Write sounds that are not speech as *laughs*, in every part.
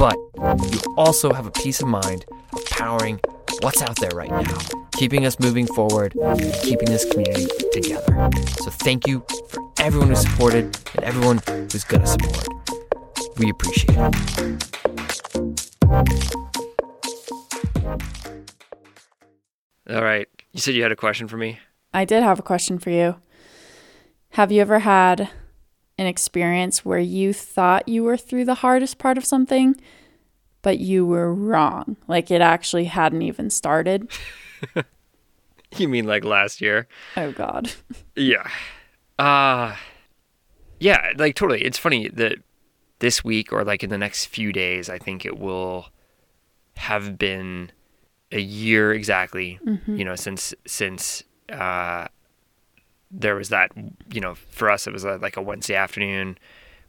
but you also have a peace of mind of powering what's out there right now, keeping us moving forward, keeping this community together. So thank you for everyone who supported and everyone who's going to support. We appreciate it. All right. You said you had a question for me? I did have a question for you. Have you ever had an experience where you thought you were through the hardest part of something, but you were wrong? Like it actually hadn't even started? *laughs* you mean like last year? Oh, God. yeah. Uh, yeah, like totally. It's funny that this week or like in the next few days, I think it will have been a year exactly, mm-hmm. you know, since, since, uh, there was that, you know, for us, it was a, like a Wednesday afternoon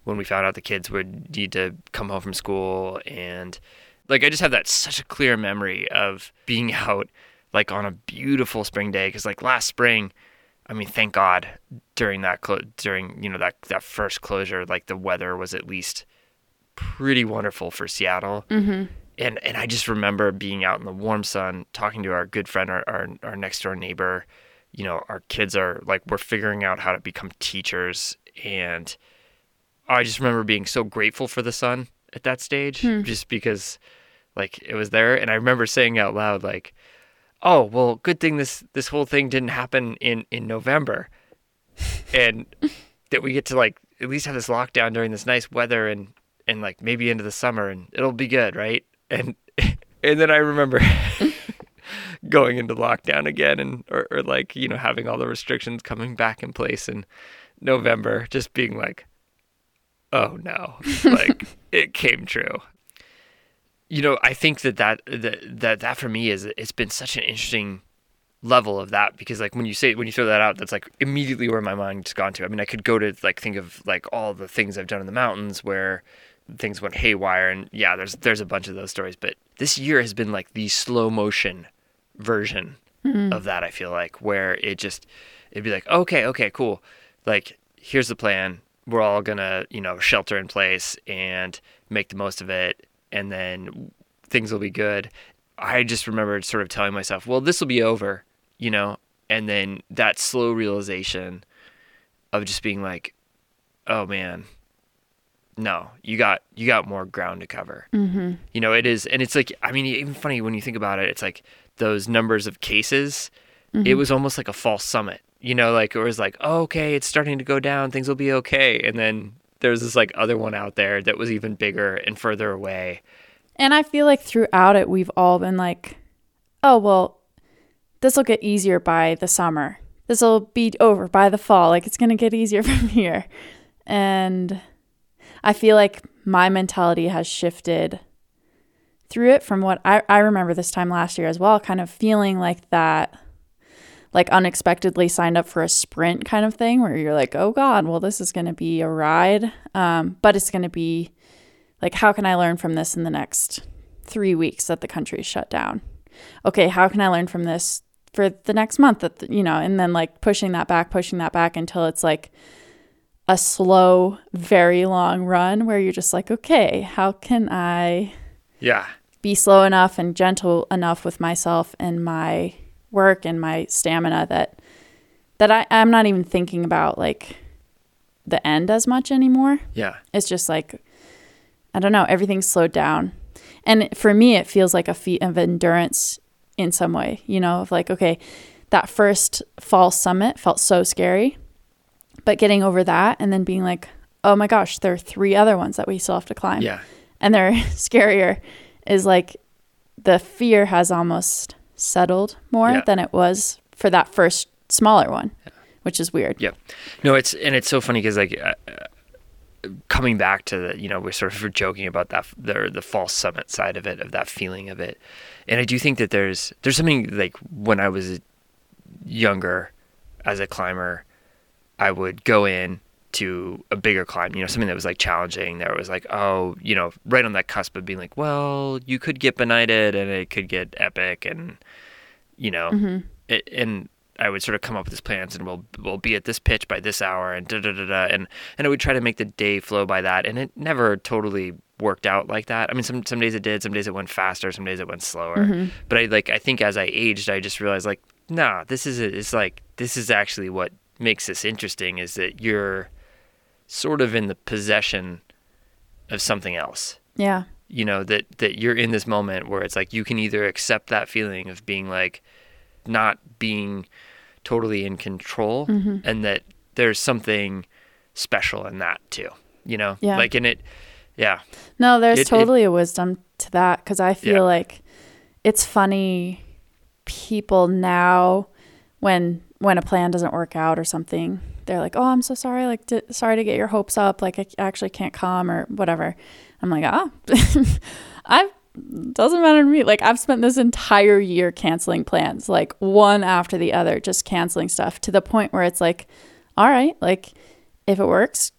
when we found out the kids would need to come home from school. And like, I just have that such a clear memory of being *laughs* out like on a beautiful spring day. Cause like last spring, I mean, thank God during that, clo- during, you know, that, that first closure, like the weather was at least pretty wonderful for Seattle. Mm-hmm. And, and I just remember being out in the warm sun, talking to our good friend, our, our, our next door neighbor, you know, our kids are like, we're figuring out how to become teachers. And I just remember being so grateful for the sun at that stage, hmm. just because like it was there. And I remember saying out loud, like, oh, well, good thing this, this whole thing didn't happen in, in November. *laughs* and that we get to like at least have this lockdown during this nice weather and, and like maybe into the summer and it'll be good. Right. And, *laughs* and then I remember *laughs* going into lockdown again and or, or like you know having all the restrictions coming back in place in November just being like oh no. Like *laughs* it came true. You know I think that that that that, that for me is it's been such an interesting level of that because like when you say when you throw that out that's like immediately where my mind's gone to. I mean i could go to like think of like all the things i've done in the mountains where things went haywire and yeah there's there's a bunch of those stories but this year has been like the slow motion version mm-hmm. of that. I feel like where it just it'd be like, okay, okay, cool. Like here's the plan. We're all gonna you know shelter in place and make the most of it, and then things will be good. I just remember sort of telling myself, well, this will be over, you know, and then that slow realization of just being like, oh man, no, you got you got more ground to cover. Mm-hmm. You know, it is, and it's like, I mean, even funny when you think about it, it's like those numbers of cases, mm-hmm. it was almost like a false summit. You know, like it was like, oh, okay, it's starting to go down, things will be okay, and then there's this like other one out there that was even bigger and further away. And I feel like throughout it, we've all been like, oh, well, this will get easier by the summer. This will be over by the fall. Like it's going to get easier *laughs* from here. And I feel like my mentality has shifted through it from what I, I remember this time last year as well, kind of feeling like that, like unexpectedly signed up for a sprint kind of thing where you're like, oh God, well, this is going to be a ride. Um, but it's going to be like, how can I learn from this in the next three weeks that the country is shut down? Okay, how can I learn from this for the next month that, the, you know, and then like pushing that back, pushing that back until it's like, a slow, very long run where you're just like, okay, how can I Yeah. Be slow enough and gentle enough with myself and my work and my stamina that that I, I'm not even thinking about like the end as much anymore. Yeah. It's just like I don't know, everything's slowed down. And for me it feels like a feat of endurance in some way, you know, of like, okay, that first fall summit felt so scary. But getting over that and then being like, oh my gosh, there are three other ones that we still have to climb Yeah. and they're *laughs* scarier is like the fear has almost settled more Yeah. than it was for that first smaller one, which is weird. Yeah. No, it's and it's so funny because like uh, uh, coming back to the you know we're sort of joking about that the the false summit side of it of that feeling of it, and I do think that there's there's something like when I was younger as a climber, I would go in to a bigger climb, you know, something that was like challenging. There was like, oh, you know, right on that cusp of being like, well, you could get benighted and it could get epic, and you know, mm-hmm. it, and I would sort of come up with these plans and we'll we'll be at this pitch by this hour and da da da da and and I would try to make the day flow by that and it never totally worked out like that. I mean some some days it did, some days it went faster, some days it went slower. Mm-hmm. But I like I think as I aged I just realized like nah, this is it. It's like this is actually what makes this interesting is that you're sort of in the possession of something else Yeah. you know that that you're in this moment where it's like you can either accept that feeling of being like not being totally in control Mm-hmm. and that there's something special in that too you know Yeah. like in it yeah No, there's It- it- totally a wisdom to that because I feel Yeah. like it's funny people now when when a plan doesn't work out or something they're like oh i'm so sorry like sorry to get your hopes up like i actually can't come or whatever i'm like ah *laughs* i doesn't matter to me like i've spent this entire year canceling plans like one after the other just canceling stuff to the point where it's like all right like if it works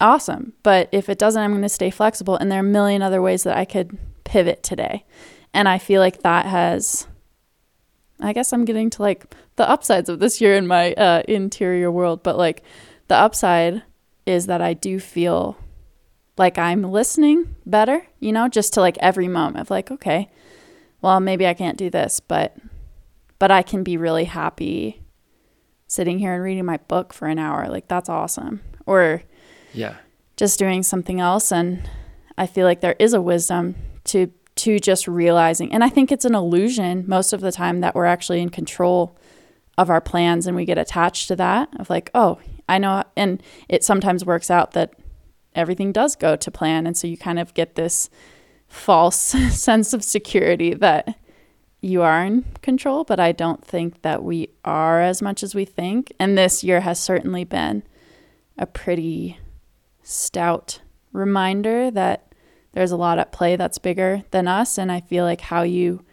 awesome. But if it doesn't, I'm going to stay flexible. And there are a million other ways that I could pivot today. And I feel like that has, I guess I'm getting to like the upsides of this year in my uh, interior world. But like the upside is that I do feel like I'm listening better, you know, just to like every moment of like, okay, well, maybe I can't do this, but, but I can be really happy sitting here and reading my book for an hour. Like that's awesome. Or, yeah just doing something else and i feel like there is a wisdom to to just realizing and i think it's an illusion most of the time that we're actually in control of our plans and we get attached to that of like oh i know and it sometimes works out that everything does go to plan. And so you kind of get this false *laughs* sense of security that you are in control but i don't think that we are as much as we think. And this year has certainly been a pretty stout reminder that there's a lot at play that's bigger than us. And I feel like how you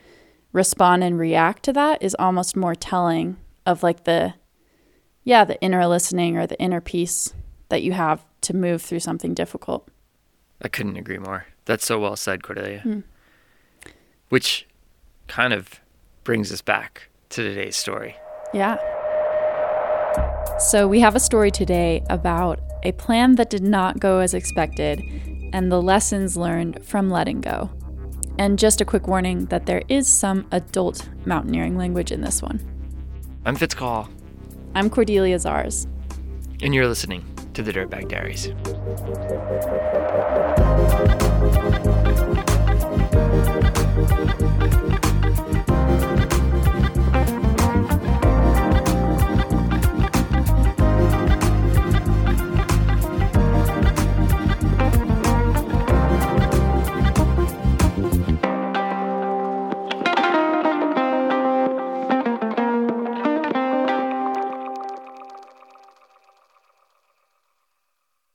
respond and react to that is almost more telling of like the, yeah, the inner listening or the inner peace that you have to move through something difficult. i couldn't agree more that's so well said cordelia Hmm. which kind of brings us back to today's story Yeah. So we have a story today about a plan that did not go as expected and the lessons learned from letting go. And just a quick warning that there is some adult mountaineering language in this one. i'm Fitz Cahall I'm Cordelia Zars. and you're listening to the dirtbag diaries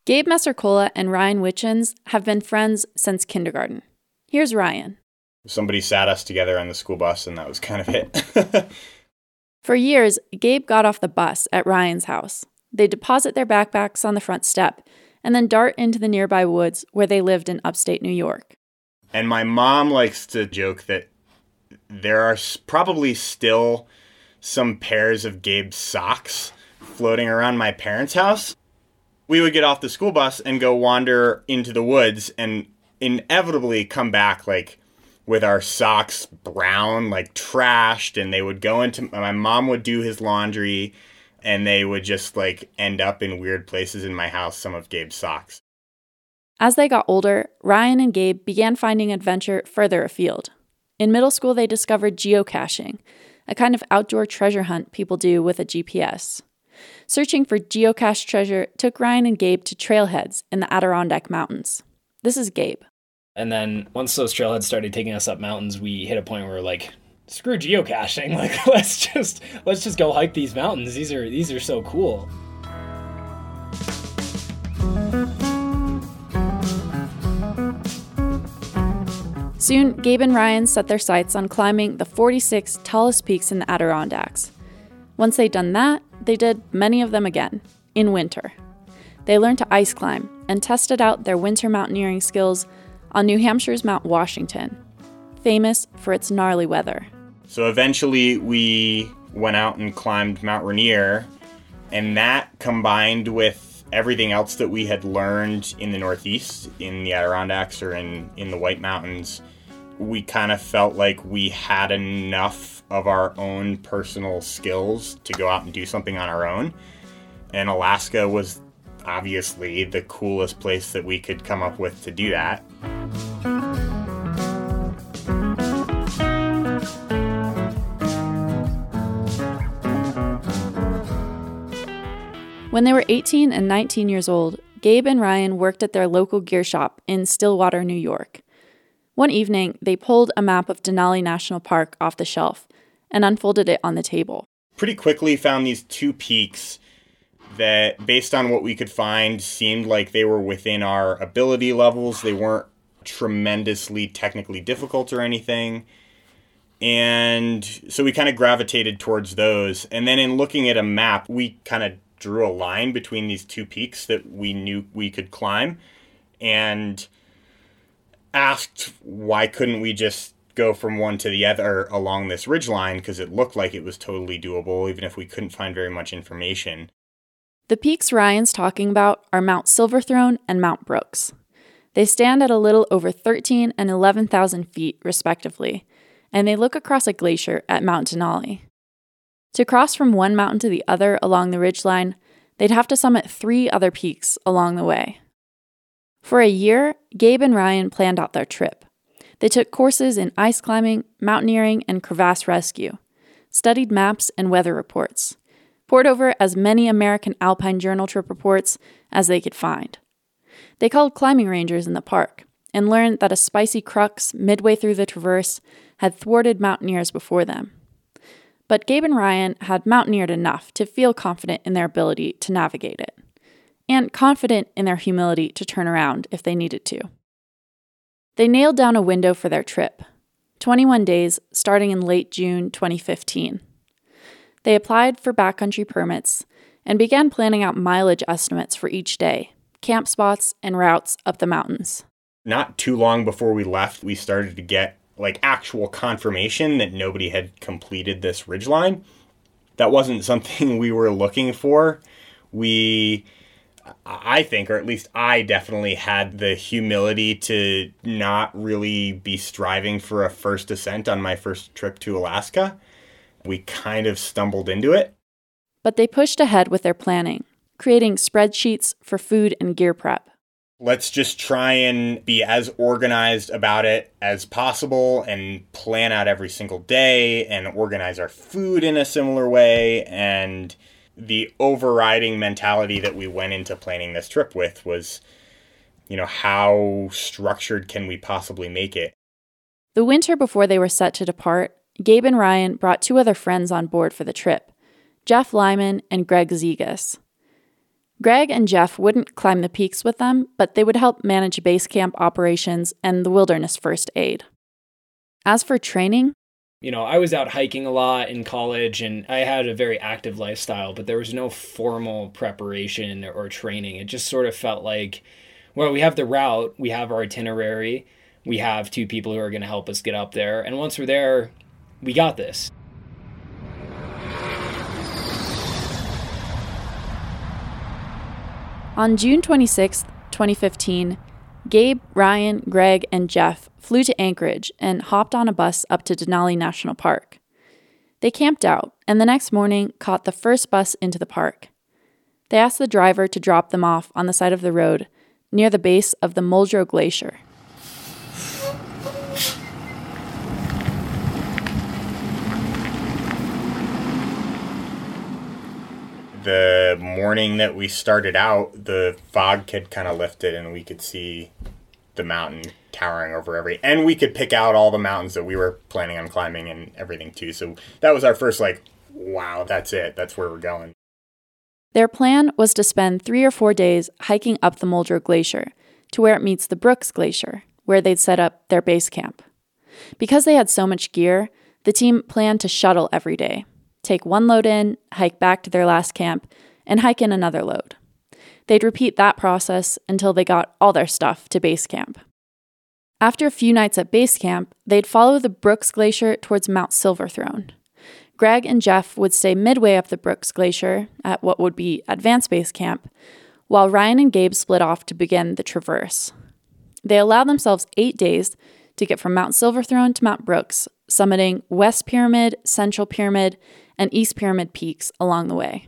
Gabe Messercola and Ryan Wichelns have been friends since kindergarten. Here's Ryan. somebody sat us together on the school bus and that was kind of it *laughs* For years, Gabe got off the bus at Ryan's house. They deposit their backpacks on the front step and then dart into the nearby woods where they lived in upstate New York. and my mom likes to joke that there are probably still some pairs of gabe's socks floating around my parents house we would get off the school bus and go wander into the woods and inevitably come back like with our socks brown, like trashed, and they would go into my mom would do his laundry and they would just like end up in weird places in my house, some of Gabe's socks. As they got older, Ryan and Gabe began finding adventure further afield. In middle school, they discovered geocaching, a kind of outdoor treasure hunt people do with a GPS. Searching for geocache treasure took Ryan and Gabe to trailheads in the Adirondack Mountains. This is Gabe. And then once those trailheads started taking us up mountains, we hit a point where we're like, screw geocaching. *laughs* Like let's just let's just go hike these mountains. These are these are so cool. Soon, Gabe and Ryan set their sights on climbing the 46 tallest peaks in the Adirondacks. Once they'd done that, they did many of them again, in winter. They learned to ice climb and tested out their winter mountaineering skills on New Hampshire's Mount Washington, famous for its gnarly weather. So eventually we went out and climbed Mount Rainier, and that combined with everything else that we had learned in the Northeast, in the Adirondacks or in, in the White Mountains, we kind of felt like we had enough of our own personal skills to go out and do something on our own. And Alaska was obviously the coolest place that we could come up with to do that. When they were 18 and 19 years old, Gabe and Ryan worked at their local gear shop in Stillwater, New York. One evening, they pulled a map of Denali National Park off the shelf and unfolded it on the table. Pretty quickly found these two peaks that, based on what we could find, seemed like they were within our ability levels. They weren't tremendously technically difficult or anything. And so we kind of gravitated towards those. And then in looking at a map, we kind of drew a line between these two peaks that we knew we could climb. And asked why couldn't we just go from one to the other along this ridge line because it looked like it was totally doable even if we couldn't find very much information. The peaks Ryan's talking about are Mount Silverthrone and Mount Brooks. They stand at a little over 13 and 11,000 feet, respectively, and they look across a glacier at Mount Denali. To cross from one mountain to the other along the ridgeline, they'd have to summit three other peaks along the way. For a year, Gabe and Ryan planned out their trip. They took courses in ice climbing, mountaineering, and crevasse rescue, studied maps and weather reports, pored over as many American Alpine Journal trip reports as they could find. They called climbing rangers in the park and learned that a spicy crux midway through the traverse had thwarted mountaineers before them. But Gabe and Ryan had mountaineered enough to feel confident in their ability to navigate it and confident in their humility to turn around if they needed to. They nailed down a window for their trip 21 days starting in late June 2015. They applied for backcountry permits and began planning out mileage estimates for each day, camp spots, and routes up the mountains. Not too long before we left, we started to get like actual confirmation that nobody had completed this ridgeline. That wasn't something *laughs* we were looking for. We I think, or at least I definitely had the humility to not really be striving for a first ascent on my first trip to Alaska. We kind of stumbled into it. But they pushed ahead with their planning, creating spreadsheets for food and gear prep. Let's just try and be as organized about it as possible and plan out every single day and organize our food in a similar way and the overriding mentality that we went into planning this trip with was you know how structured can we possibly make it? The winter before they were set to depart gabe and ryan brought two other friends on board for the trip jeff lyman and greg zegas. Greg and jeff wouldn't climb the peaks with them but they would help manage base camp operations and the wilderness first aid. As for training you know, I was out hiking a lot in college and I had a very active lifestyle, but there was no formal preparation or training. It just sort of felt like, well, we have the route, we have our itinerary, we have two people who are going to help us get up there. And once we're there, we got this. On June 26, 2015, Gabe, Ryan, Greg, and Jeff flew to Anchorage and hopped on a bus up to Denali National Park. They camped out and the next morning caught the first bus into the park. They asked the driver to drop them off on the side of the road near the base of the Muldrow Glacier. The morning that we started out, the fog had kind of lifted and we could see the mountain towering over every and we could pick out all the mountains that we were planning on climbing and everything too. So that was our first like wow, that's it. That's where we're going. Their plan was to spend 3 or 4 days hiking up the Muldrow Glacier to where it meets the Brooks Glacier, where they'd set up their base camp. Because they had so much gear, the team planned to shuttle every day, take one load in, hike back to their last camp, and hike in another load. They'd repeat that process until they got all their stuff to base camp. After a few nights at base camp, they'd follow the Brooks Glacier towards Mount Silverthrone. Greg and Jeff would stay midway up the Brooks Glacier at what would be Advanced Base Camp, while Ryan and Gabe split off to begin the traverse. They allowed themselves eight days to get from Mount Silverthrone to Mount Brooks, summiting West Pyramid, Central Pyramid, and East Pyramid peaks along the way.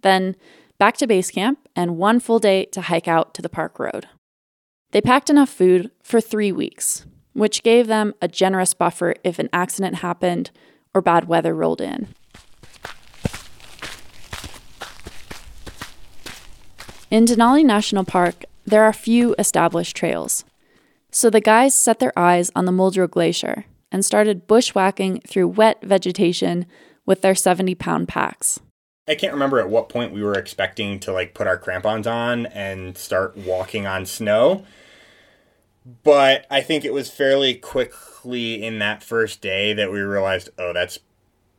Then back to base camp and one full day to hike out to the park road. They packed enough food for three weeks, which gave them a generous buffer if an accident happened or bad weather rolled in. In Denali National Park, there are few established trails. So the guys set their eyes on the Muldrow Glacier and started bushwhacking through wet vegetation with their 70 pound packs. I can't remember at what point we were expecting to like put our crampons on and start walking on snow. But I think it was fairly quickly in that first day that we realized, oh, that's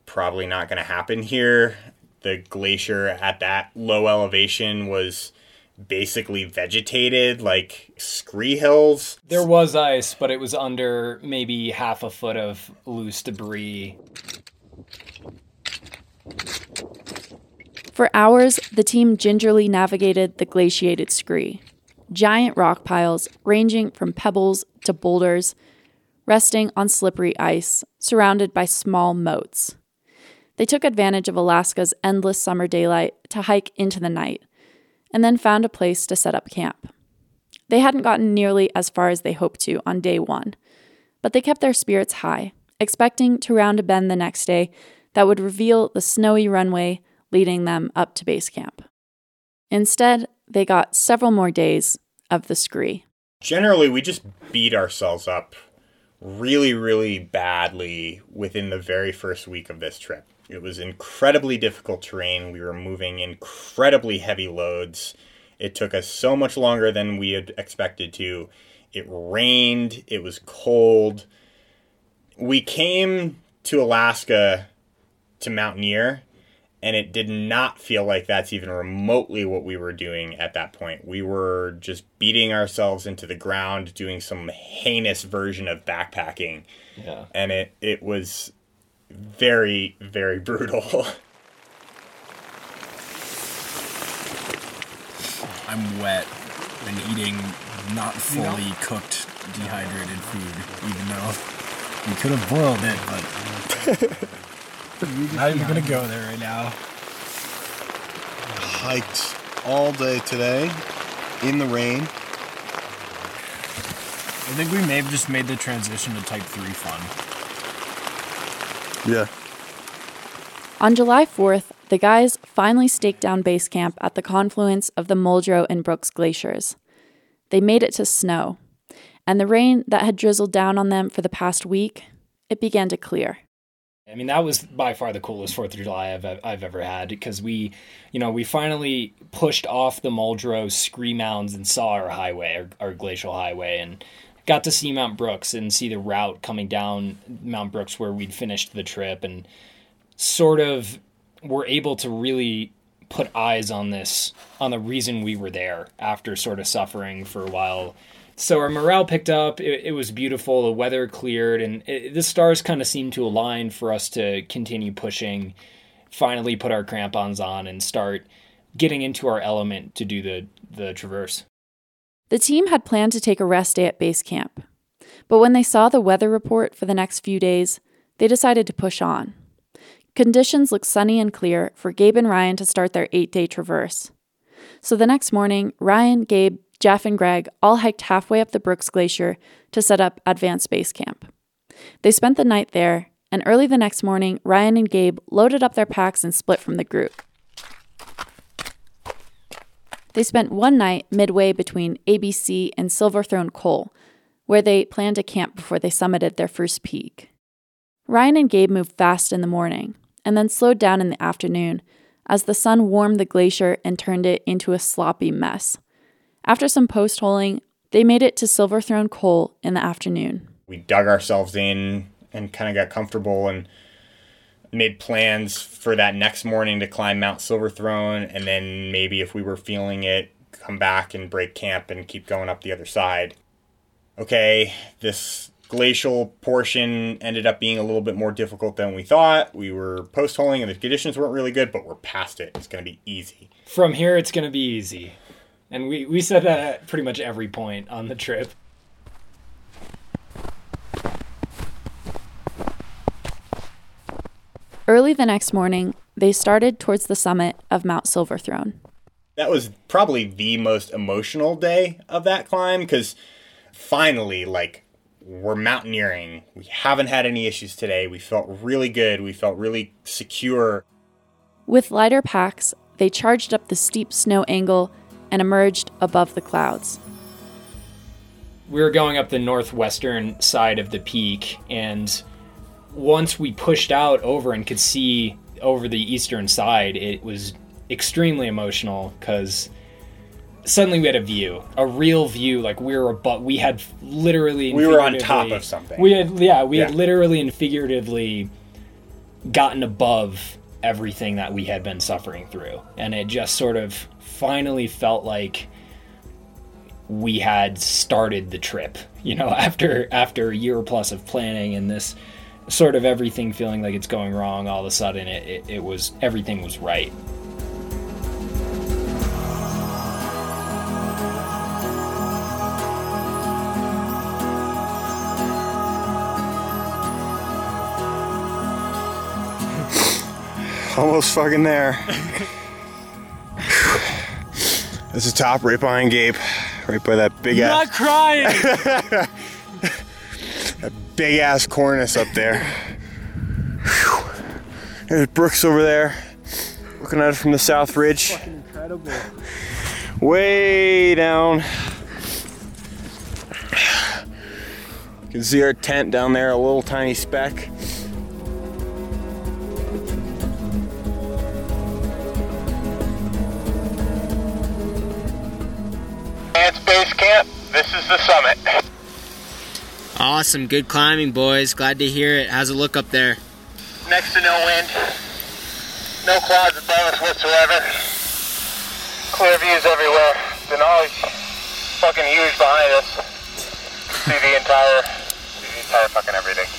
probably not going to happen here. The glacier at that low elevation was basically vegetated like scree hills. There was ice, but it was under maybe half a foot of loose debris. For hours, the team gingerly navigated the glaciated scree, giant rock piles ranging from pebbles to boulders, resting on slippery ice, surrounded by small moats. They took advantage of Alaska's endless summer daylight to hike into the night, and then found a place to set up camp. They hadn't gotten nearly as far as they hoped to on day one, but they kept their spirits high, expecting to round a bend the next day that would reveal the snowy runway leading them up to base camp. Instead, they got several more days of the scree. Generally, we just beat ourselves up really, really badly within the very first week of this trip. It was incredibly difficult terrain. We were moving incredibly heavy loads. It took us so much longer than we had expected to. It rained, it was cold. We came to Alaska to mountaineer and it did not feel like that's even remotely what we were doing at that point. We were just beating ourselves into the ground, doing some heinous version of backpacking. Yeah. And it, it was very, very brutal. *laughs* I'm wet and eating not fully cooked, dehydrated food, even though we could have boiled it, but *laughs* not even gonna go there right now. Hiked all day today in the rain. I think we may have just made the transition to Type 3 fun. Yeah. On July 4th, the guys finally staked down base camp at the confluence of the Muldrow and Brooks glaciers. They made it to snow, and the rain that had drizzled down on them for the past week, it began to clear. I mean, that was by far the coolest Fourth of July I've I've ever had because we, you know, we finally pushed off the Muldrow scree mounds and saw our highway, our, our glacial highway, and got to see Mount Brooks and see the route coming down Mount Brooks where we'd finished the trip, and sort of were able to really put eyes on this on the reason we were there after sort of suffering for a while so our morale picked up. It, it was beautiful. The weather cleared, and it, the stars kind of seemed to align for us to continue pushing. Finally, put our crampons on and start getting into our element to do the the traverse. The team had planned to take a rest day at base camp, But when they saw the weather report for the next few days, they decided to push on. Conditions looked sunny and clear for Gabe and Ryan to start their eight day traverse. So the next morning, Ryan, Gabe, Jeff, and Greg all hiked halfway up the Brooks Glacier to set up Advanced Base Camp. They spent the night there, and early the next morning, Ryan and Gabe loaded up their packs and split from the group. They spent one night midway between ABC and Silverthrone Col, where they planned to camp before they summited their first peak. Ryan and Gabe moved fast in the morning, and then slowed down in the afternoon as the sun warmed the glacier and turned it into a sloppy mess. After some post holing, they made it to Silverthrone Col in the afternoon. We dug ourselves in and kind of got comfortable and made plans for that next morning to climb Mount Silverthrone and then maybe if we were feeling it, come back and break camp and keep going up the other side. Okay, this glacial portion ended up being a little bit more difficult than we thought. We were post holing and the conditions weren't really good, but we're past it. It's going to be easy. From here, it's going to be easy. And we, we said that at pretty much every point on the trip. Early the next morning, they started towards the summit of Mount Silverthrone. That was probably the most emotional day of that climb because finally, like, we're mountaineering. We haven't had any issues today. We felt really good. We felt really secure. With lighter packs, they charged up the steep snow angle and emerged above the clouds. We were going up the northwestern side of the peak, and once we pushed out over and could see over the eastern side, it was extremely emotional because suddenly we had a view, a real view. Like we were, but we had literally we were on top of something. We had, yeah, we had literally and figuratively gotten above everything that we had been suffering through, and it just sort of finally felt like we had started the trip. You know, *laughs* after after a year plus of planning and this sort of everything feeling like it's going wrong, all of a sudden it, it, it was everything was right. Almost fucking there. *laughs* That's the top right behind Gabe. Right by that big ass Not crying. *laughs* that big ass cornice up there. Whew. There's Brooks over there. Looking at it from the south ridge. Incredible. Way down. You can see our tent down there, a little tiny speck. Base Camp, this is the summit. Awesome, good climbing, boys. Glad to hear it. How's it look up there? Next to no wind. No clouds above us whatsoever. Clear views everywhere. Denali's fucking huge behind us. See the entire, see the entire fucking everything.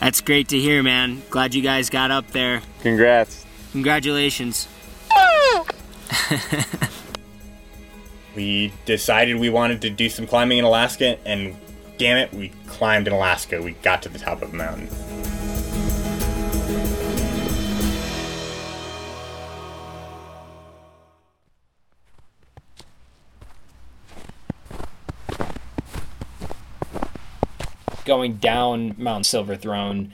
That's great to hear, man. Glad you guys got up there. Congrats. Congratulations. *laughs* We decided we wanted to do some climbing in Alaska, and damn it, we climbed in Alaska. We got to the top of the mountain. Going down Mount Silverthrone,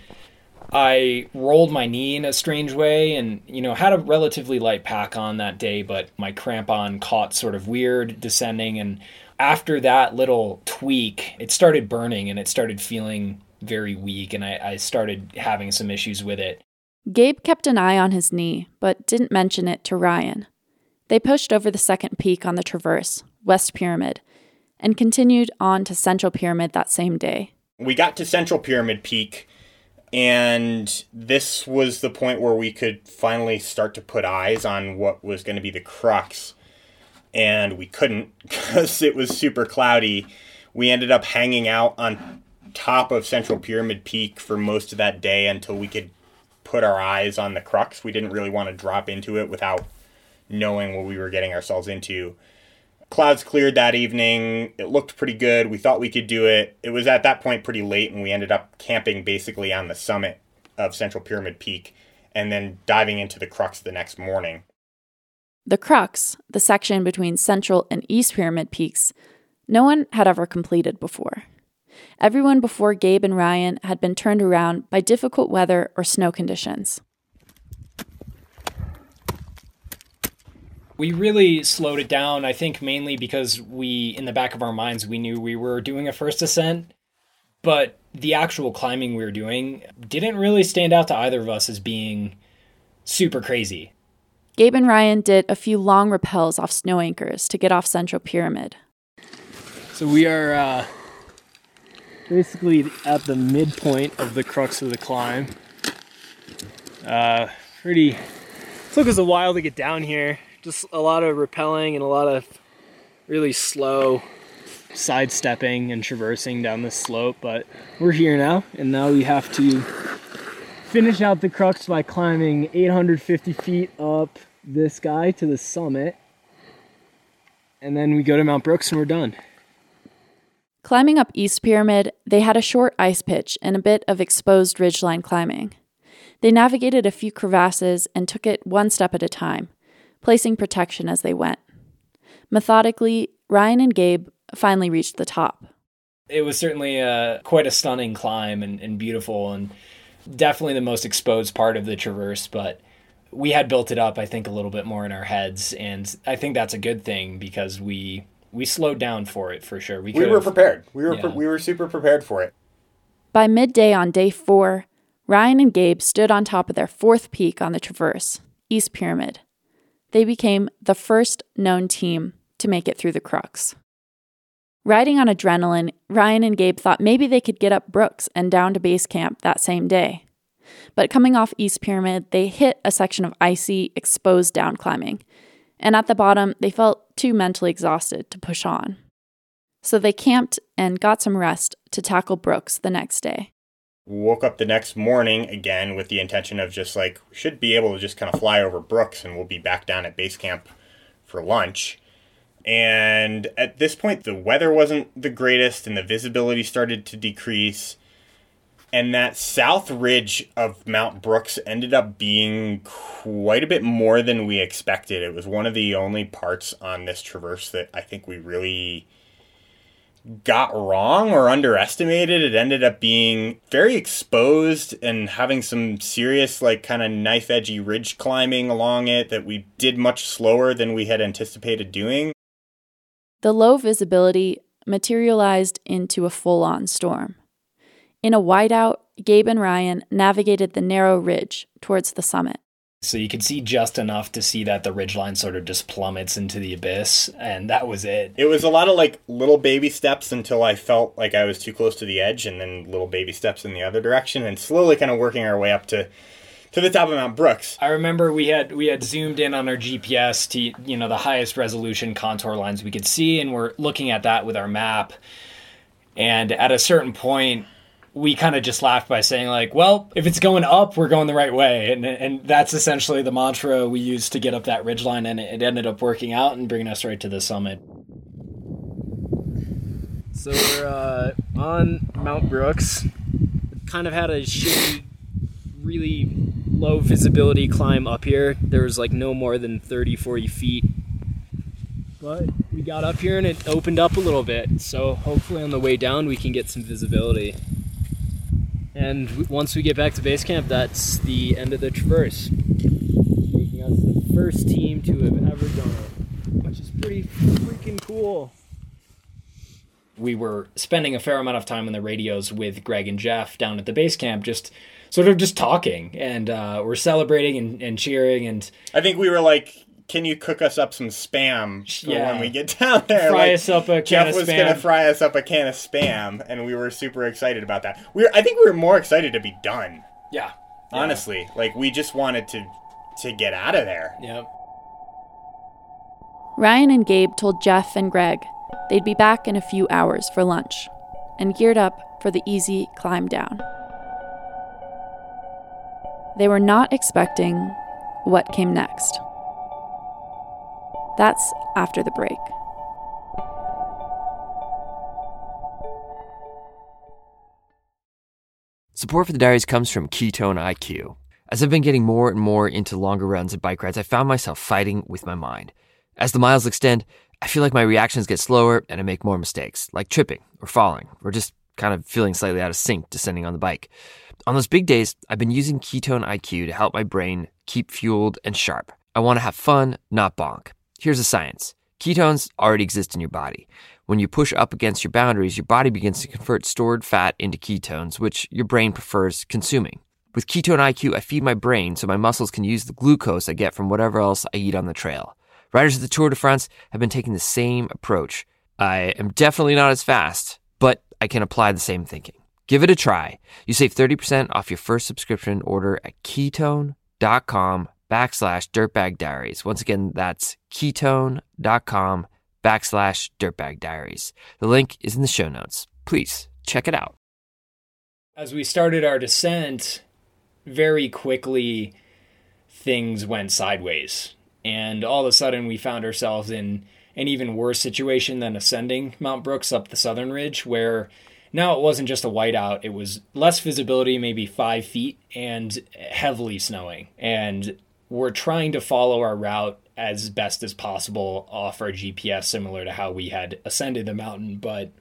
I rolled my knee in a strange way and, you know, had a relatively light pack on that day, but my crampon caught sort of weird descending. And after that little tweak, it started burning and it started feeling very weak. And I, I started having some issues with it. Gabe kept an eye on his knee, but didn't mention it to Ryan. They pushed over the second peak on the traverse, West Pyramid, and continued on to Central Pyramid that same day. we got to Central Pyramid Peak, and this was the point where we could finally start to put eyes on what was going to be the crux. And we couldn't *laughs* because it was super cloudy. We ended up hanging out on top of Central Pyramid Peak for most of that day until we could put our eyes on the crux. We didn't really want to drop into it without knowing what we were getting ourselves into. Clouds cleared that evening. It looked pretty good. We thought we could do it. It was at that point pretty late, and we ended up camping basically on the summit of Central Pyramid Peak and then diving into the crux the next morning. The crux, the section between Central and East Pyramid Peaks, no one had ever completed before. Everyone before Gabe and Ryan had been turned around by difficult weather or snow conditions. We really slowed it down, I think mainly because we, in the back of our minds, we knew we were doing a first ascent, but the actual climbing we were doing didn't really stand out to either of us as being super crazy. Gabe and Ryan did a few long rappels off snow anchors to get off Central Pyramid. So we are uh, basically at the midpoint of the crux of the climb. Uh, pretty. Took us a while to get down here. Just a lot of rappelling and a lot of really slow sidestepping and traversing down this slope, but we're here now, and now we have to finish out the crux by climbing 850 feet up this guy to the summit, and then we go to Mount Brooks and we're done. Climbing up East Pyramid, they had a short ice pitch and a bit of exposed ridgeline climbing. They navigated a few crevasses and took it one step at a time, placing protection as they went. Methodically, Ryan and Gabe finally reached the top. It was certainly uh, quite a stunning climb and, and beautiful, and definitely the most exposed part of the traverse, but we had built it up, I think, a little bit more in our heads, and I think that's a good thing because we we slowed down for it for sure. We, we were prepared. We were yeah. we were super prepared for it. By midday on day four, Ryan and Gabe stood on top of their fourth peak on the traverse, East Pyramid. They became the first known team to make it through the crux. Riding on adrenaline, Ryan and Gabe thought maybe they could get up Brooks and down to base camp that same day. But coming off East Pyramid, they hit a section of icy, exposed down climbing, and at the bottom, they felt too mentally exhausted to push on. So they camped and got some rest to tackle Brooks the next day. Woke up the next morning again with the intention of just like, we should be able to just kind of fly over Brooks and we'll be back down at base camp for lunch. And at this point, the weather wasn't the greatest and the visibility started to decrease. And that south ridge of Mount Brooks ended up being quite a bit more than we expected. It was one of the only parts on this traverse that I think we really got wrong or underestimated. It ended up being very exposed and having some serious, like, kind of knife edgy ridge climbing along it that we did much slower than we had anticipated doing. The low visibility materialized into a full on storm. In a whiteout, Gabe and Ryan navigated the narrow ridge towards the summit. So you could see just enough to see that the ridgeline sort of just plummets into the abyss, and that was it. It was a lot of like little baby steps until I felt like I was too close to the edge, and then little baby steps in the other direction, and slowly kind of working our way up to to the top of Mount Brooks. I remember we had we had zoomed in on our GPS to you know the highest resolution contour lines we could see, and we're looking at that with our map. And at a certain point, we kind of just laughed by saying like, well, if it's going up, we're going the right way, and and that's essentially the mantra we used to get up that ridge line, and it ended up working out and bringing us right to the summit. So we're uh, on Mount Brooks. Kind of had a shitty, really low visibility climb up here. There was like no more than 30, 40 feet. But we got up here and it opened up a little bit. So hopefully on the way down we can get some visibility. And once we get back to base camp, that's the end of the traverse, making us the first team to have ever done it, which is pretty freaking cool. We were spending a fair amount of time on the radios with Greg and Jeff down at the base camp, just sort of just talking, and uh, we're celebrating and, and cheering. And I think we were like, can you cook us up some spam yeah. when we get *laughs* down there? Fry like, us up a Jeff was gonna fry us up a can of spam, and we were super excited about that. We were, I think we were more excited to be done. Yeah, honestly, yeah. like we just wanted to to get out of there. Yep. Ryan and Gabe told Jeff and Greg they'd be back in a few hours for lunch, and geared up for the easy climb down. They were not expecting what came next. That's after the break. Support for the diaries comes from Ketone IQ. As I've been getting more and more into longer runs and bike rides, I found myself fighting with my mind. As the miles extend, I feel like my reactions get slower and I make more mistakes, like tripping or falling or just kind of feeling slightly out of sync descending on the bike. On those big days, I've been using Ketone IQ to help my brain keep fueled and sharp. I want to have fun, not bonk. Here's the science ketones already exist in your body. When you push up against your boundaries, your body begins to convert stored fat into ketones, which your brain prefers consuming. With Ketone IQ, I feed my brain so my muscles can use the glucose I get from whatever else I eat on the trail. Riders of the Tour de France have been taking the same approach. I am definitely not as fast, but I can apply the same thinking. Give it a try. You save 30% off your first subscription order at ketone.com backslash dirtbag diaries. Once again, that's ketone.com backslash dirtbag diaries. The link is in the show notes. Please check it out. As we started our descent, very quickly things went sideways. And all of a sudden, we found ourselves in an even worse situation than ascending Mount Brooks up the southern ridge, where now it wasn't just a whiteout, it was less visibility, maybe five feet, and heavily snowing. And we're trying to follow our route as best as possible off our GPS, similar to how we had ascended the mountain, but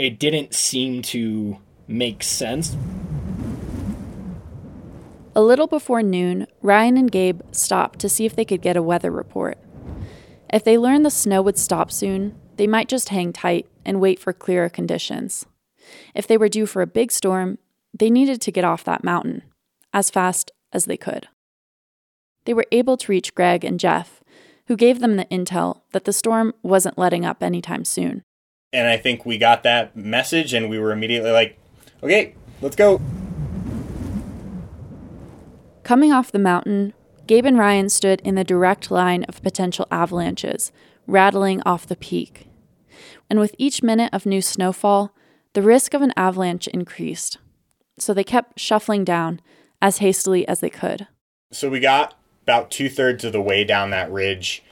it didn't seem to make sense. A little before noon, Ryan and Gabe stopped to see if they could get a weather report. If they learned the snow would stop soon, they might just hang tight and wait for clearer conditions. If they were due for a big storm, they needed to get off that mountain as fast as they could. They were able to reach Greg and Jeff, who gave them the intel that the storm wasn't letting up anytime soon. And I think we got that message and we were immediately like, okay, let's go. Coming off the mountain, Gabe and Ryan stood in the direct line of potential avalanches, rattling off the peak. And with each minute of new snowfall, the risk of an avalanche increased. So they kept shuffling down as hastily as they could. So we got about two thirds of the way down that ridge.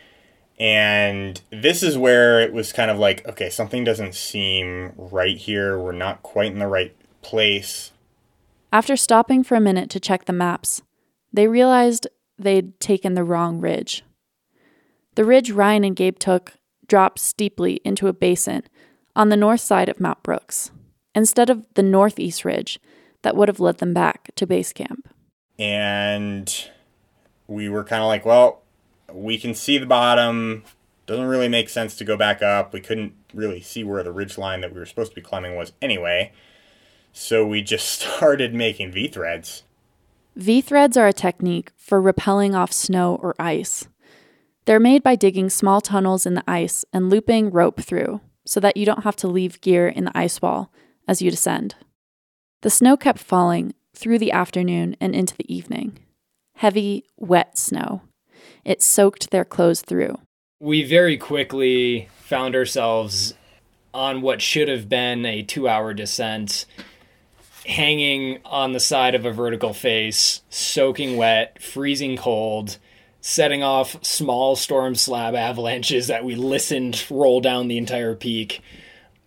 And this is where it was kind of like, okay, something doesn't seem right here. We're not quite in the right place. After stopping for a minute to check the maps, they realized they'd taken the wrong ridge. The ridge Ryan and Gabe took dropped steeply into a basin on the north side of Mount Brooks, instead of the northeast ridge that would have led them back to base camp. And we were kind of like, well, we can see the bottom. Doesn't really make sense to go back up. We couldn't really see where the ridge line that we were supposed to be climbing was anyway. So we just *laughs* started making V threads. V threads are a technique for rappelling off snow or ice. They're made by digging small tunnels in the ice and looping rope through so that you don't have to leave gear in the ice wall as you descend. The snow kept falling through the afternoon and into the evening. Heavy, wet snow. It soaked their clothes through. We very quickly found ourselves on what should have been a two hour descent, hanging on the side of a vertical face, soaking wet, freezing cold, setting off small storm slab avalanches that we listened roll down the entire peak.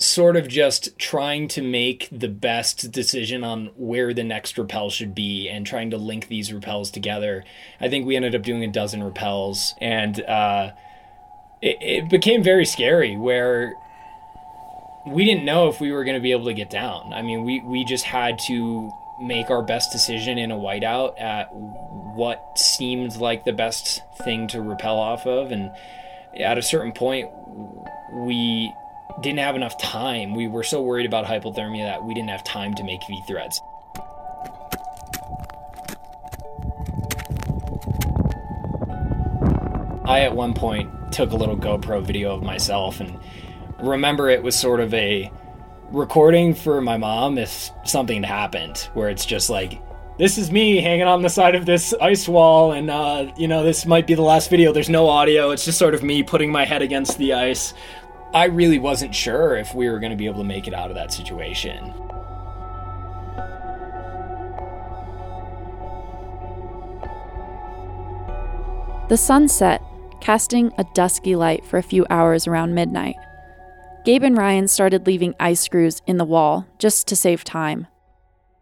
Sort of just trying to make the best decision on where the next rappel should be and trying to link these rappels together. I think we ended up doing a dozen rappels, and uh, it, it became very scary where we didn't know if we were going to be able to get down. I mean, we, we just had to make our best decision in a whiteout at what seemed like the best thing to rappel off of. And at a certain point, we didn't have enough time. We were so worried about hypothermia that we didn't have time to make V threads. I, at one point, took a little GoPro video of myself and remember it was sort of a recording for my mom if something happened where it's just like this is me hanging on the side of this ice wall and uh, you know this might be the last video there's no audio it's just sort of me putting my head against the ice i really wasn't sure if we were going to be able to make it out of that situation The sun set, casting a dusky light for a few hours around midnight. Gabe and Ryan started leaving ice screws in the wall just to save time.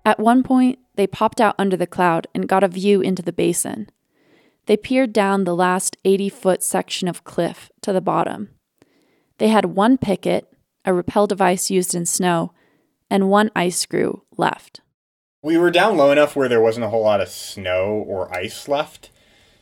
At one point, they popped out under the cloud and got a view into the basin. They peered down the last 80 foot section of cliff to the bottom. They had one picket, a rappel device used in snow, and one ice screw left. We were down low enough where there wasn't a whole lot of snow or ice left.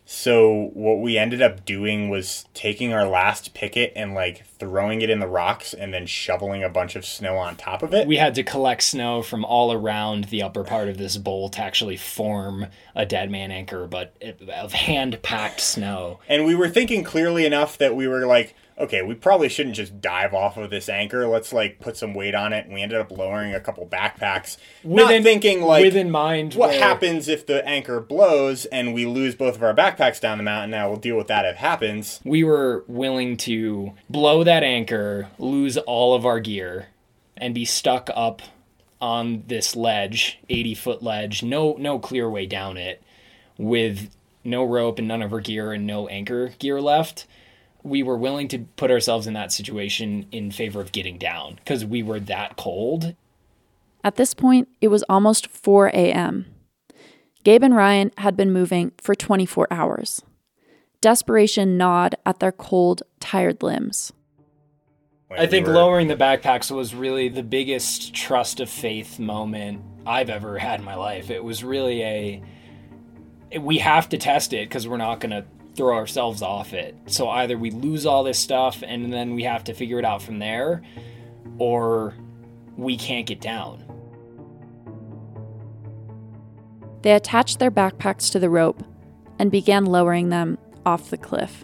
So what we ended up doing was taking our last picket and like throwing it in the rocks and then shoveling a bunch of snow on top of it. We had to collect snow from all around the upper part of this bowl to actually form a dead man anchor, but of hand packed snow. And we were thinking clearly enough that we were like, okay, we probably shouldn't just dive off of this anchor. Let's like put some weight on it. And we ended up lowering a couple backpacks. not thinking like within mind what where- happens if the anchor blows and we lose both of our backpacks down the mountain. Now we'll deal with that if it happens. We were willing to blow that anchor, lose all of our gear, and be stuck up on this ledge, 80 foot ledge, no no clear way down it, with no rope and none of our gear and no anchor gear left. We were willing to put ourselves in that situation in favor of getting down because we were that cold. At this point, it was almost 4 a.m. Gabe and Ryan had been moving for 24 hours. Desperation gnawed at their cold, tired limbs. Like, I think we were- lowering the backpacks was really the biggest trust of faith moment I've ever had in my life. It was really a we have to test it because we're not going to throw ourselves off it. So either we lose all this stuff and then we have to figure it out from there or we can't get down. They attached their backpacks to the rope and began lowering them off the cliff.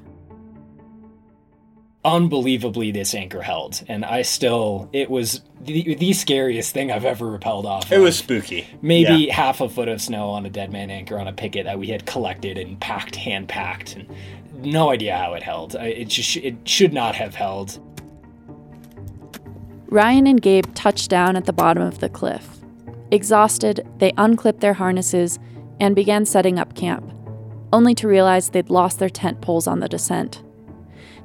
Unbelievably, this anchor held, and I still, it was the, the scariest thing I've ever rappelled off. It of. was spooky. maybe Yeah. half a foot of snow on a dead man anchor on a picket that we had collected and packed, hand packed, and no idea how it held. It just it should not have held. Ryan and Gabe touched down at the bottom of the cliff. Exhausted, they unclipped their harnesses and began setting up camp, only to realize they'd lost their tent poles on the descent.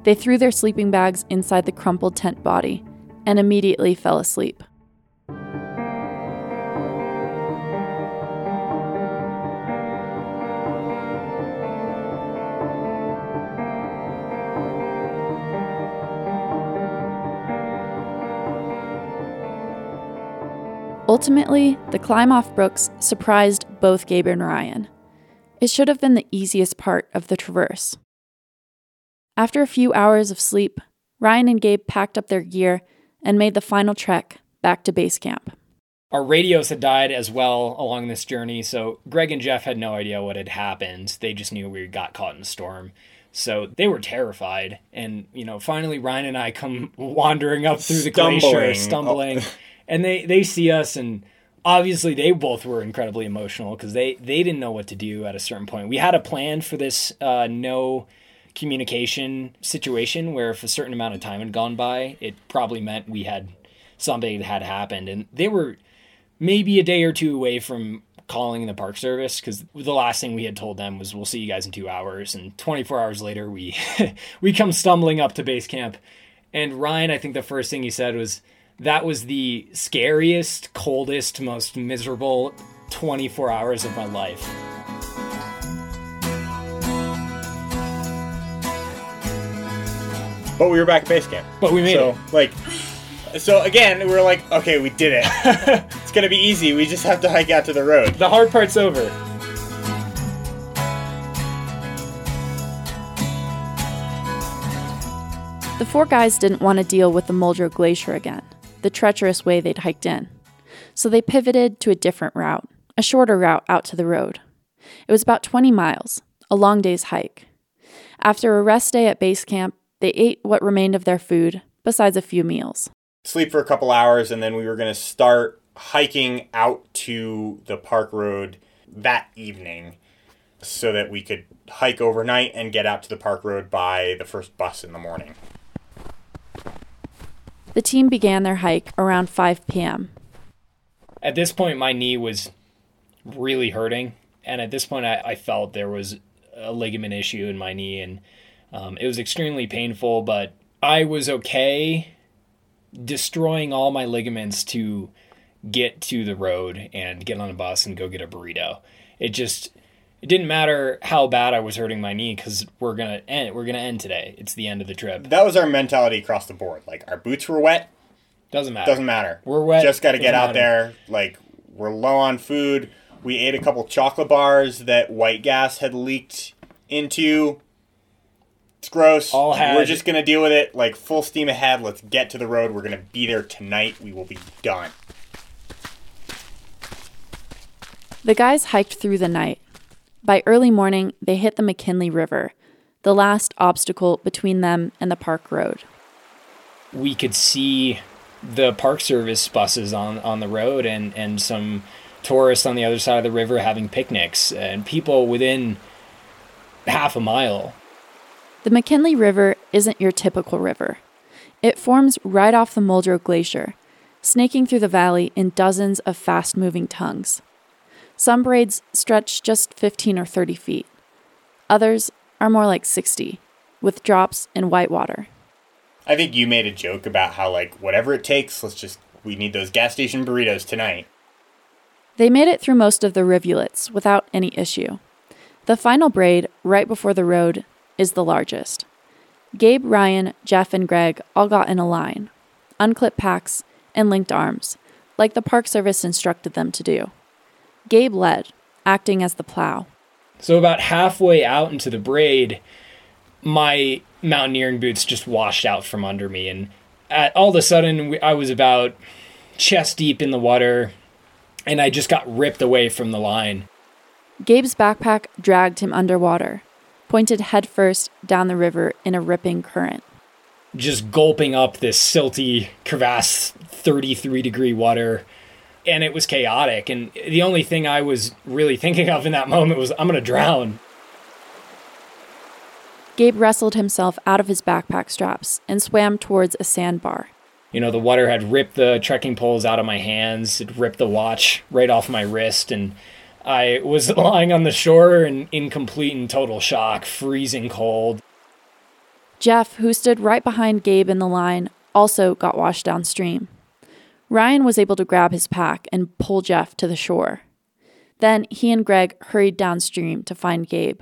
They threw their sleeping bags inside the crumpled tent body and immediately fell asleep. Ultimately, the climb off Brooks surprised both Gabe and Ryan. It should have been the easiest part of the traverse. After a few hours of sleep, Ryan and Gabe packed up their gear and made the final trek back to base camp. Our radios had died as well along this journey, so Greg and Jeff had no idea what had happened. They just knew we got caught in a storm. So they were terrified. And, you know, finally Ryan and I come *laughs* wandering up through the Stumbling. glacier, stumbling. and they, they see us and obviously they both were incredibly emotional because they, they didn't know what to do at a certain point. We had a plan for this uh, no communication situation where if a certain amount of time had gone by, it probably meant we had something had happened. And they were maybe a day or two away from calling the park service because the last thing we had told them was we'll see you guys in two hours. And 24 hours later we *laughs* we come stumbling up to base camp. And ryan i think the first thing he said was that was the scariest coldest most miserable 24 hours of my life But we were back at base camp. but we made so, it like, so again, we are like, okay, we did it. *laughs* it's gonna be easy. We just have to hike out to the road. the hard part's over The four guys didn't want to deal with the Muldrow Glacier again, the treacherous way they'd hiked in. So they pivoted to a different route, a shorter route out to the road. It was about 20 miles, a long day's hike. After a rest day at base camp, they ate what remained of their food, besides a few meals. Sleep for a couple hours, and then we were gonna start hiking out to the park road that evening, so that we could hike overnight and get out to the park road by the first bus in the morning. The team began their hike around 5 p.m. at this point my knee was really hurting and at this point i, I felt there was a ligament issue in my knee and um, it was extremely painful but i was okay destroying all my ligaments to get to the road and get on a bus and go get a burrito. It just it didn't matter how bad I was hurting my knee because we're gonna end. We're gonna end today. It's the end of the trip. That was our mentality across the board. Like our boots were wet. Doesn't matter. Doesn't matter. We're wet. Just got to get out matter. there. Like we're low on food. We ate a couple chocolate bars that white gas had leaked into. It's gross. All had- We're just gonna deal with it. Like full steam ahead. Let's get to the road. We're gonna be there tonight. We will be done. The guys hiked through the night. By early morning, they hit the McKinley River, the last obstacle between them and the park road. we could see the Park Service buses on, on the road and, and some tourists on the other side of the river having picnics and people within half a mile. The McKinley River isn't your typical river. It forms right off the Muldrow Glacier, snaking through the valley in dozens of fast moving tongues. Some braids stretch just 15 or 30 feet, others are more like 60, with drops in white water. I think you made a joke about how like whatever it takes. Let's just we need those gas station burritos tonight. They made it through most of the rivulets without any issue. The final braid, right before the road, is the largest. Gabe, Ryan, Jeff, and Greg all got in a line, unclipped packs, and linked arms, like the Park Service instructed them to do. Gabe led, acting as the plow. So about halfway out into the braid, my mountaineering boots just washed out from under me, and at, all of a sudden I was about chest deep in the water, and I just got ripped away from the line. Gabe's backpack dragged him underwater, pointed headfirst down the river in a ripping current. just gulping up this silty crevasse 33 degree water. And it was chaotic. And the only thing i was really thinking of in that moment was i'm gonna drown. Gabe wrestled himself out of his backpack straps and swam towards a sandbar. you know the water had ripped the trekking poles out of my hands. It ripped the watch right off my wrist. And i was *laughs* lying on the shore in, in complete and total shock freezing cold Jeff, who stood right behind Gabe in the line, also got washed downstream. Ryan was able to grab his pack and pull Jeff to the shore. Then he and Greg hurried downstream to find Gabe.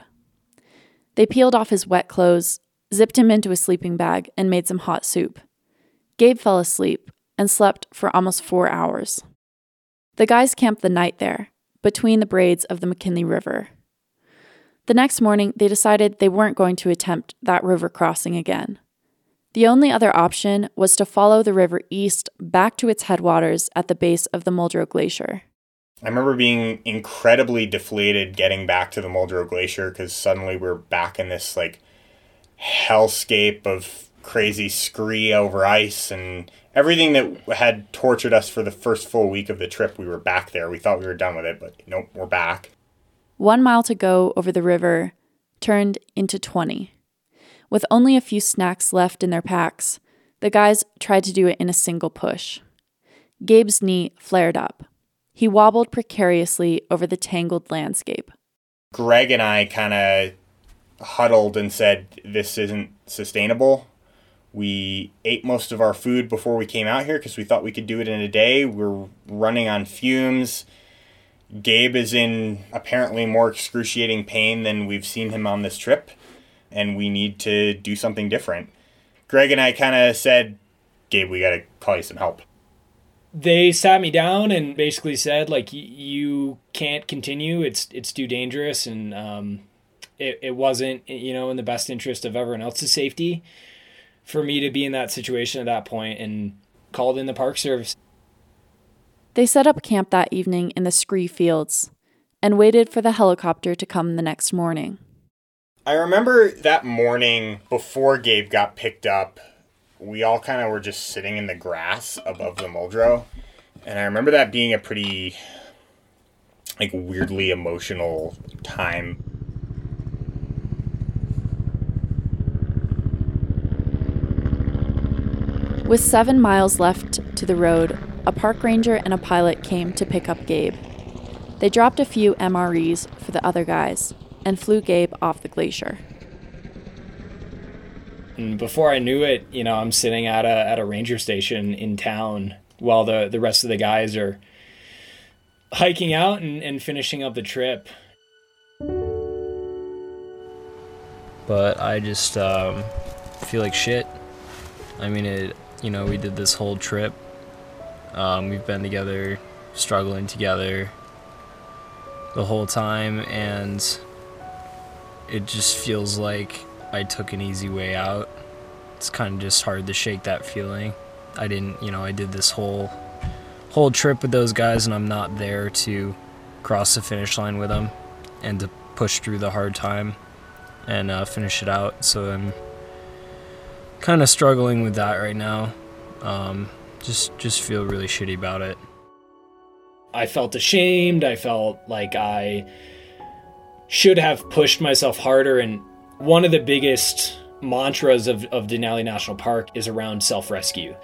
They peeled off his wet clothes, zipped him into a sleeping bag, and made some hot soup. Gabe fell asleep and slept for almost four hours. The guys camped the night there, between the braids of the McKinley River. The next morning, they decided they weren't going to attempt that river crossing again. The only other option was to follow the river east back to its headwaters at the base of the Muldrow Glacier. I remember being incredibly deflated getting back to the Muldrow Glacier because suddenly we're back in this like hellscape of crazy scree over ice and everything that had tortured us for the first full week of the trip. We were back there. We thought we were done with it, but nope, we're back. One mile to go over the river turned into 20. With only a few snacks left in their packs, the guys tried to do it in a single push. Gabe's knee flared up. He wobbled precariously over the tangled landscape. Greg and I kind of huddled and said, This isn't sustainable. We ate most of our food before we came out here because we thought we could do it in a day. We're running on fumes. Gabe is in apparently more excruciating pain than we've seen him on this trip, and we need to do something different. Greg and I kind of said, Gabe, we got to call you some help. they sat me down and basically said like you can't continue it's it's too dangerous and um it, it wasn't you know in the best interest of everyone else's safety for me to be in that situation at that point and called in the park service They set up camp that evening in the scree fields and waited for the helicopter to come the next morning. I remember that morning before Gabe got picked up, we all kind of were just sitting in the grass above the Muldrow. And I remember that being a pretty, like, weirdly emotional time. With seven miles left to the road, a park ranger and a pilot came to pick up Gabe. They dropped a few MREs for the other guys and flew Gabe off the glacier. and before i knew it you know i'm sitting at a at a ranger station in town while the, the rest of the guys are hiking out and, and finishing up the trip. But I just um, feel like shit. I mean, it. You know, we did this whole trip. Um, we've been together, struggling together the whole time, and it just feels like I took an easy way out. It's kind of just hard to shake that feeling. I didn't, you know, I did this whole whole trip with those guys, and I'm not there to cross the finish line with them and to push through the hard time and uh, finish it out. So I'm kind of struggling with that right now. Um, just just feel really shitty about it. I felt ashamed. I felt like I should have pushed myself harder. And one of the biggest mantras of, of Denali National Park is around self rescue.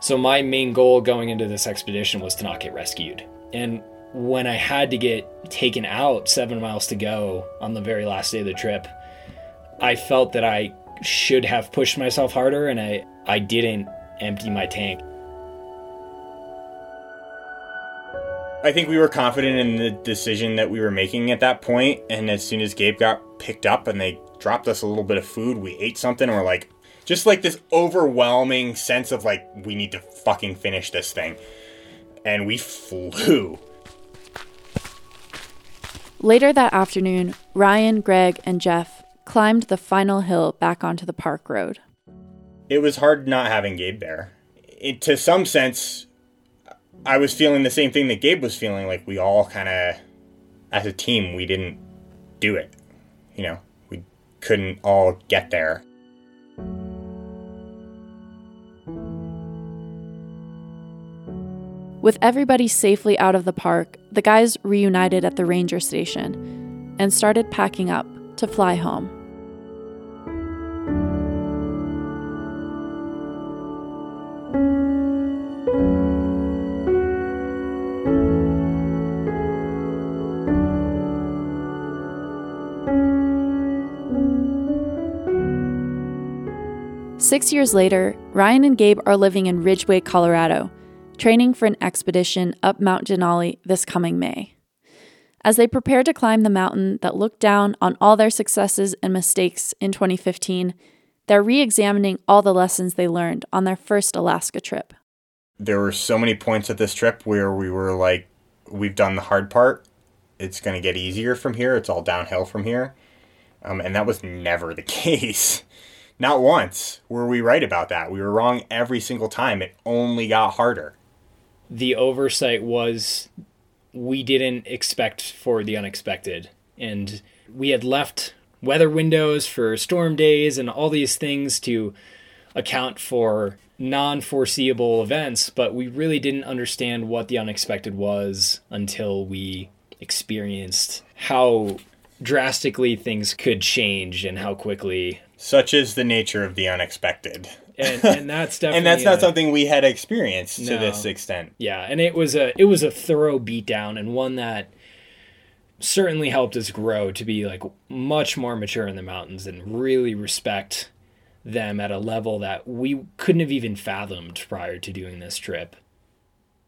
So my main goal going into this expedition was to not get rescued. And when I had to get taken out seven miles to go on the very last day of the trip, I felt that I should have pushed myself harder and I, I didn't empty my tank. I think we were confident in the decision that we were making at that point, and as soon as Gabe got picked up and they dropped us a little bit of food, we ate something, and we're like, just like this overwhelming sense of like, we need to fucking finish this thing. And we flew. Later that afternoon, Ryan, Greg, and Jeff climbed the final hill back onto the park road. It was hard not having Gabe there. It, to some sense, I was feeling the same thing that Gabe was feeling. Like we all kind of, as a team, we didn't do it. You know, we couldn't all get there. With everybody safely out of the park, the guys reunited at the ranger station and started packing up to fly home. Six years later, Ryan and Gabe are living in Ridgway, Colorado, training for an expedition up Mount Denali this coming May. As they prepare to climb the mountain that looked down on all their successes and mistakes in 2015, they're re examining all the lessons they learned on their first Alaska trip. There were so many points at this trip where we were like, we've done the hard part. It's going to get easier from here. It's all downhill from here. Um, and that was never the *laughs* case. Not once were we right about that. We were wrong every single time. It only got harder. The oversight was we didn't expect for the unexpected. And we had left weather windows for storm days and all these things to account for non foreseeable events, but we really didn't understand what the unexpected was until we experienced how drastically things could change and how quickly. Such is the nature of the unexpected. And, *laughs* and that's definitely and that's not a- something we had experienced to this extent. Yeah, and it was a it was a thorough beatdown and one that certainly helped us grow to be like much more mature in the mountains and really respect them at a level that we couldn't have even fathomed prior to doing this trip.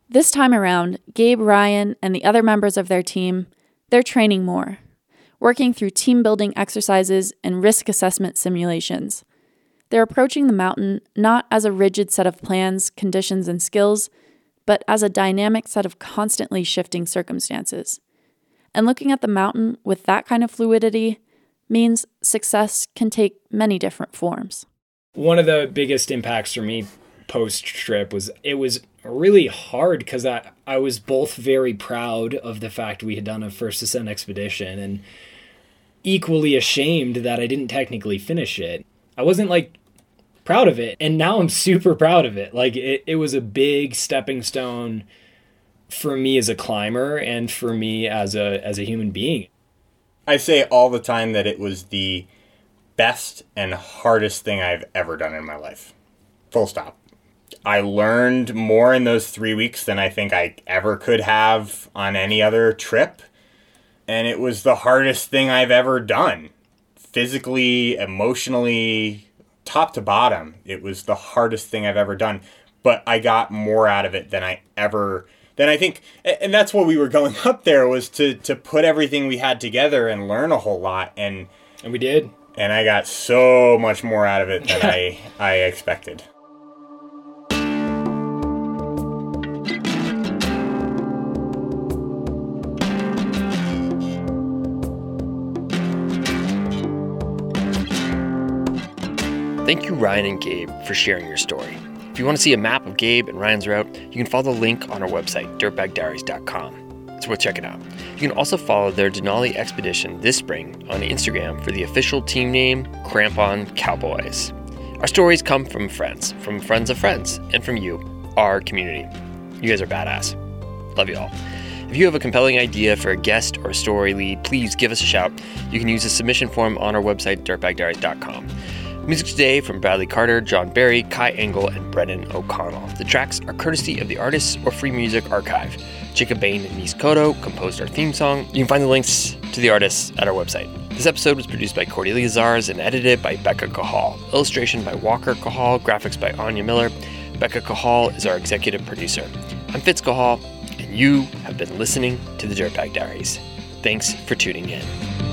This time around, Gabe, Ryan, and the other members of their team, they're training more, working through team building exercises and risk assessment simulations. They're approaching the mountain not as a rigid set of plans, conditions, and skills, but as a dynamic set of constantly shifting circumstances. And looking at the mountain with that kind of fluidity means success can take many different forms. One of the biggest impacts for me post trip was it was really hard because I, I was both very proud of the fact we had done a first ascent expedition and equally ashamed that I didn't technically finish it. I wasn't like proud of it, and now I'm super proud of it. Like it, it was a big stepping stone for me as a climber and for me as a as a human being. I say all the time that it was the best and hardest thing I've ever done in my life. Full stop. I learned more in those three weeks than I think I ever could have on any other trip. And it was the hardest thing I've ever done. Physically, emotionally, top to bottom. It was the hardest thing I've ever done. but I got more out of it than I ever than I think and that's what we were *laughs* going up there was to to put everything we had together and learn a whole lot and and we did and I got so much more out of it than *laughs* I I expected. Thank you, Ryan and Gabe, for sharing your story. If you want to see a map of Gabe and Ryan's route, you can follow the link on our website, dirtbagdiaries.com. It's worth checking out. You can also follow their Denali expedition this spring on Instagram for the official team name, Crampon Cowboys. Our stories come from friends, from friends of friends, and from you, our community. You guys are badass. Love you all. If you have a compelling idea for a guest or a story lead, please give us a shout. You can use the submission form on our website, dirtbagdiaries.com. Music today from Bradley Carter, John Barry, Kai Engel, and Brendan O'Connell. The tracks are courtesy of the Artists or Free Music Archive. Jacob Bain and Nis Koto composed our theme song. You can find the links to the artists at our website. This episode was produced by Cordelia Zars and edited by Becca Cahall. Illustration by Walker Cahall, graphics by Anya Miller. Becca Cahall is our executive producer. I'm Fitz Cahall, and you have been listening to the Dirtbag Diaries. Thanks for tuning in.